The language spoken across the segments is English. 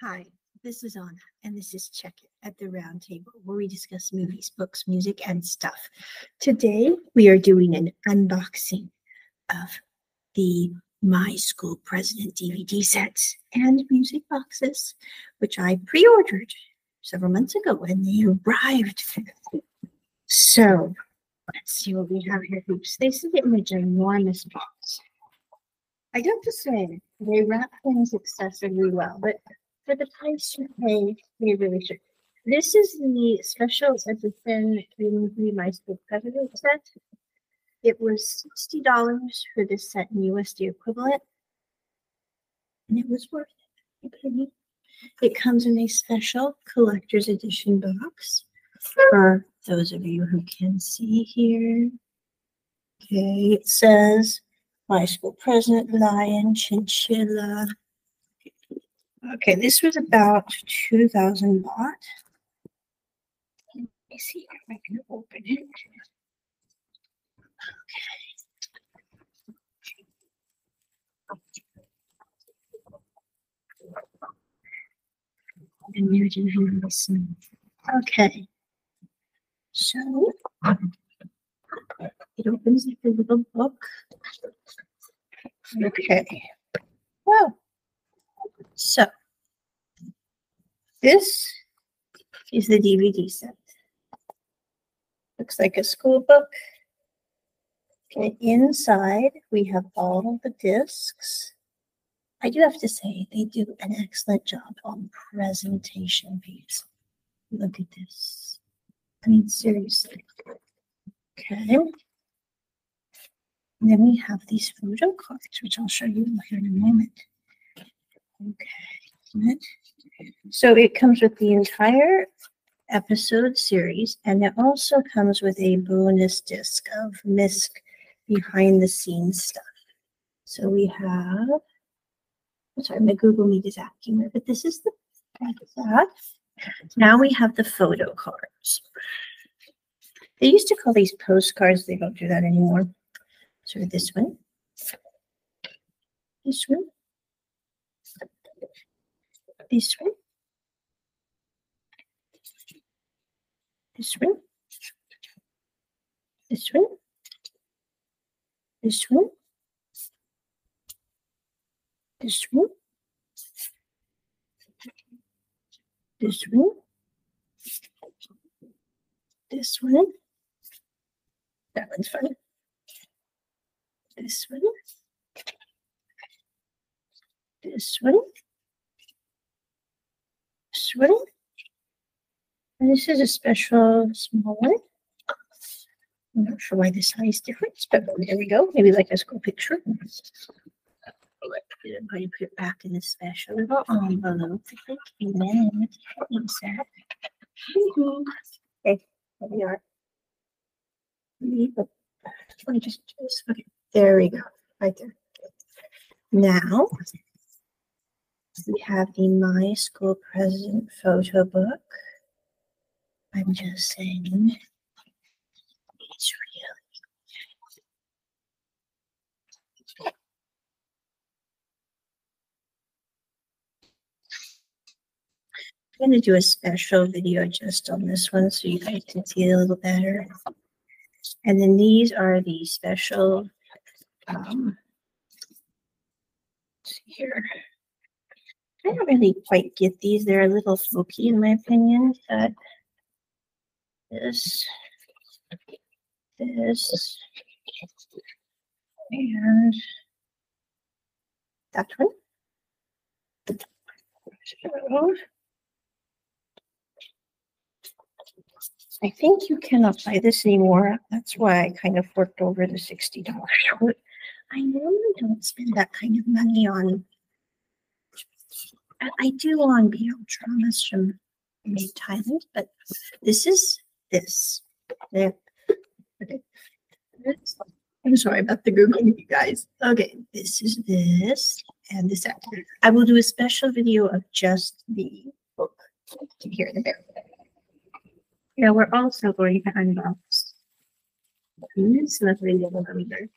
Hi, this is Onna, and this is Check It at the Roundtable, where we discuss movies, books, music, and stuff. Today, we are doing an unboxing of the My School President DVD sets and music boxes, which I pre ordered several months ago and they arrived. So, let's see what we have here. Oops, they sent it in a ginormous box. I have to say, they wrap things excessively well, but for the price you pay, they really should. This is the special edition the My School President set. It was $60 for this set in USD equivalent, and it was worth it. It comes in a special collector's edition box for those of you who can see here. Okay, it says My School President, Lion, Chinchilla, Okay, this was about 2000 baht. Let me see if I can open it. Okay. So it opens like a little book. Okay. Well, so this is the DVD set. Looks like a school book. Okay, inside we have all of the discs. I do have to say they do an excellent job on presentation piece. Look at this. I mean, seriously. Okay. And then we have these photo cards, which I'll show you here in a moment. Okay. So it comes with the entire episode series, and it also comes with a bonus disc of MISC behind the scenes stuff. So we have, sorry, my Google Meet is acting there, but this is the that. Now we have the photo cards. They used to call these postcards, they don't do that anymore. So this one, this one, this one, this one, this one, this one, this one, this one, this one, that one's fun. This one, this one, this one. And this is a special small one. I'm not sure why the size difference, but there we go. Maybe like a school picture. I'm going to put it back in the special little envelope. Amen. Thanks, Zach. Okay, there we are. Let me just, just okay. There we go. Right there. Now we have the My School President photo book. I'm just saying, it's really. I'm going to do a special video just on this one so you guys can see it a little better. And then these are the special, um, see here. Really quite get these. They're a little fluky in my opinion, but this, this, and that one. So, I think you cannot buy this anymore. That's why I kind of worked over the $60 I normally don't spend that kind of money on I, do on BL dramas from Made Thailand, but this is this. Okay. I'm sorry about the Googling, you guys. Okay, this is this and this. I will do a special video of just the book here the back. Yeah, we're also going to unbox this lovely little number.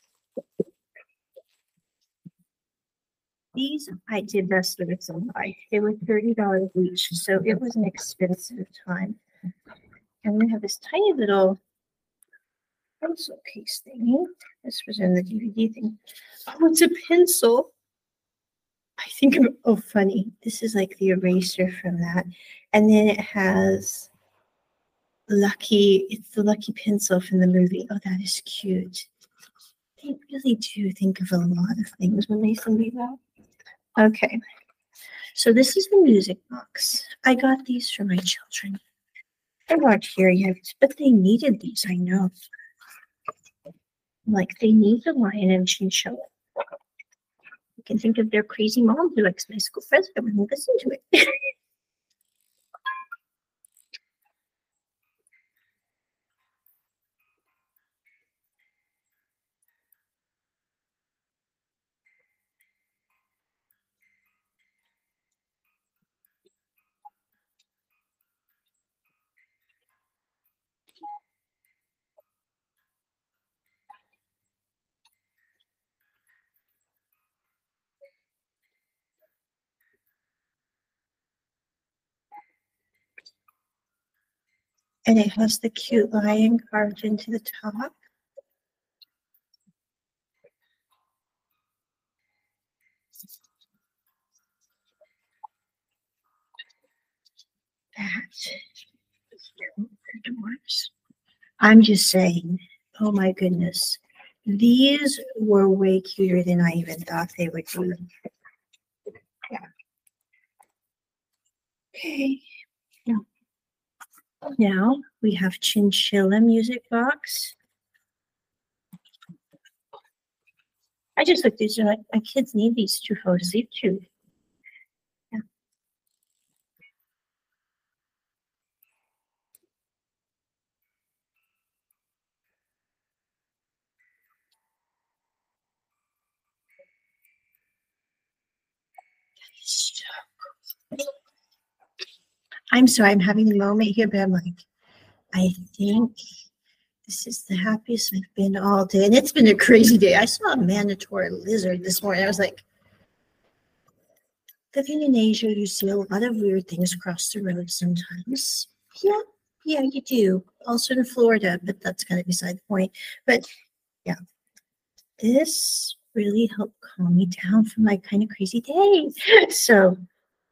These I did best of it buy. They were thirty dollars each, so it was an expensive time. And we have this tiny little pencil case thingy. This was in the DVD thing. Oh, it's a pencil. I think of oh funny. This is like the eraser from that. And then it has lucky, it's the lucky pencil from the movie. Oh, that is cute. They really do think of a lot of things when they send me that. Okay. So this is the music box. I got these for my children. They're not here yet, but they needed these, I know. Like they need the lion and chinchilla. You can think of their crazy mom who likes my school president when they listen to it. And it has the cute lion carved into the top. That. I'm just saying, oh my goodness. These were way cuter than I even thought they would be. Yeah. Okay. Now we have Chinchilla Music Box. I just looked these like my kids need these to fall asleep too. Yeah. So cool. I'm sorry, I'm having a moment here, but I'm like, I think this is the happiest I've been all day. And it's been a crazy day. I saw a monitor lizard this morning. I was like, living in Asia, you see a lot of weird things across the road sometimes. Yeah, yeah, you do. Also in Florida, but that's kind of beside the point. But yeah, this really helped calm me down from my kind of crazy day. So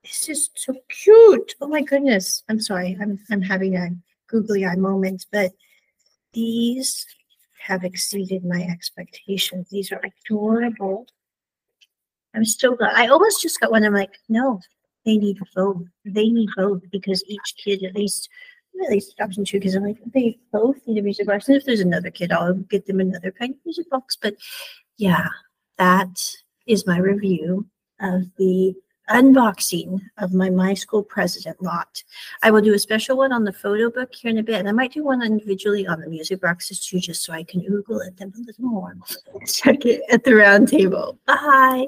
this is so cute. Oh my goodness. I'm sorry. I'm I'm having a googly eye moment, but these have exceeded my expectations. These are adorable. I'm still glad. I almost just got one. I'm like, no, they need both. They need both because each kid at least at least option two because I'm like they both need a music box. And if there's another kid, I'll get them another kind of music box. But yeah, that is my review of the unboxing of my My School President lot. I will do a special one on the photo book here in a bit. And I might do one individually on the music boxes too, just so I can Google at them a little more. Check it at the round table. Bye.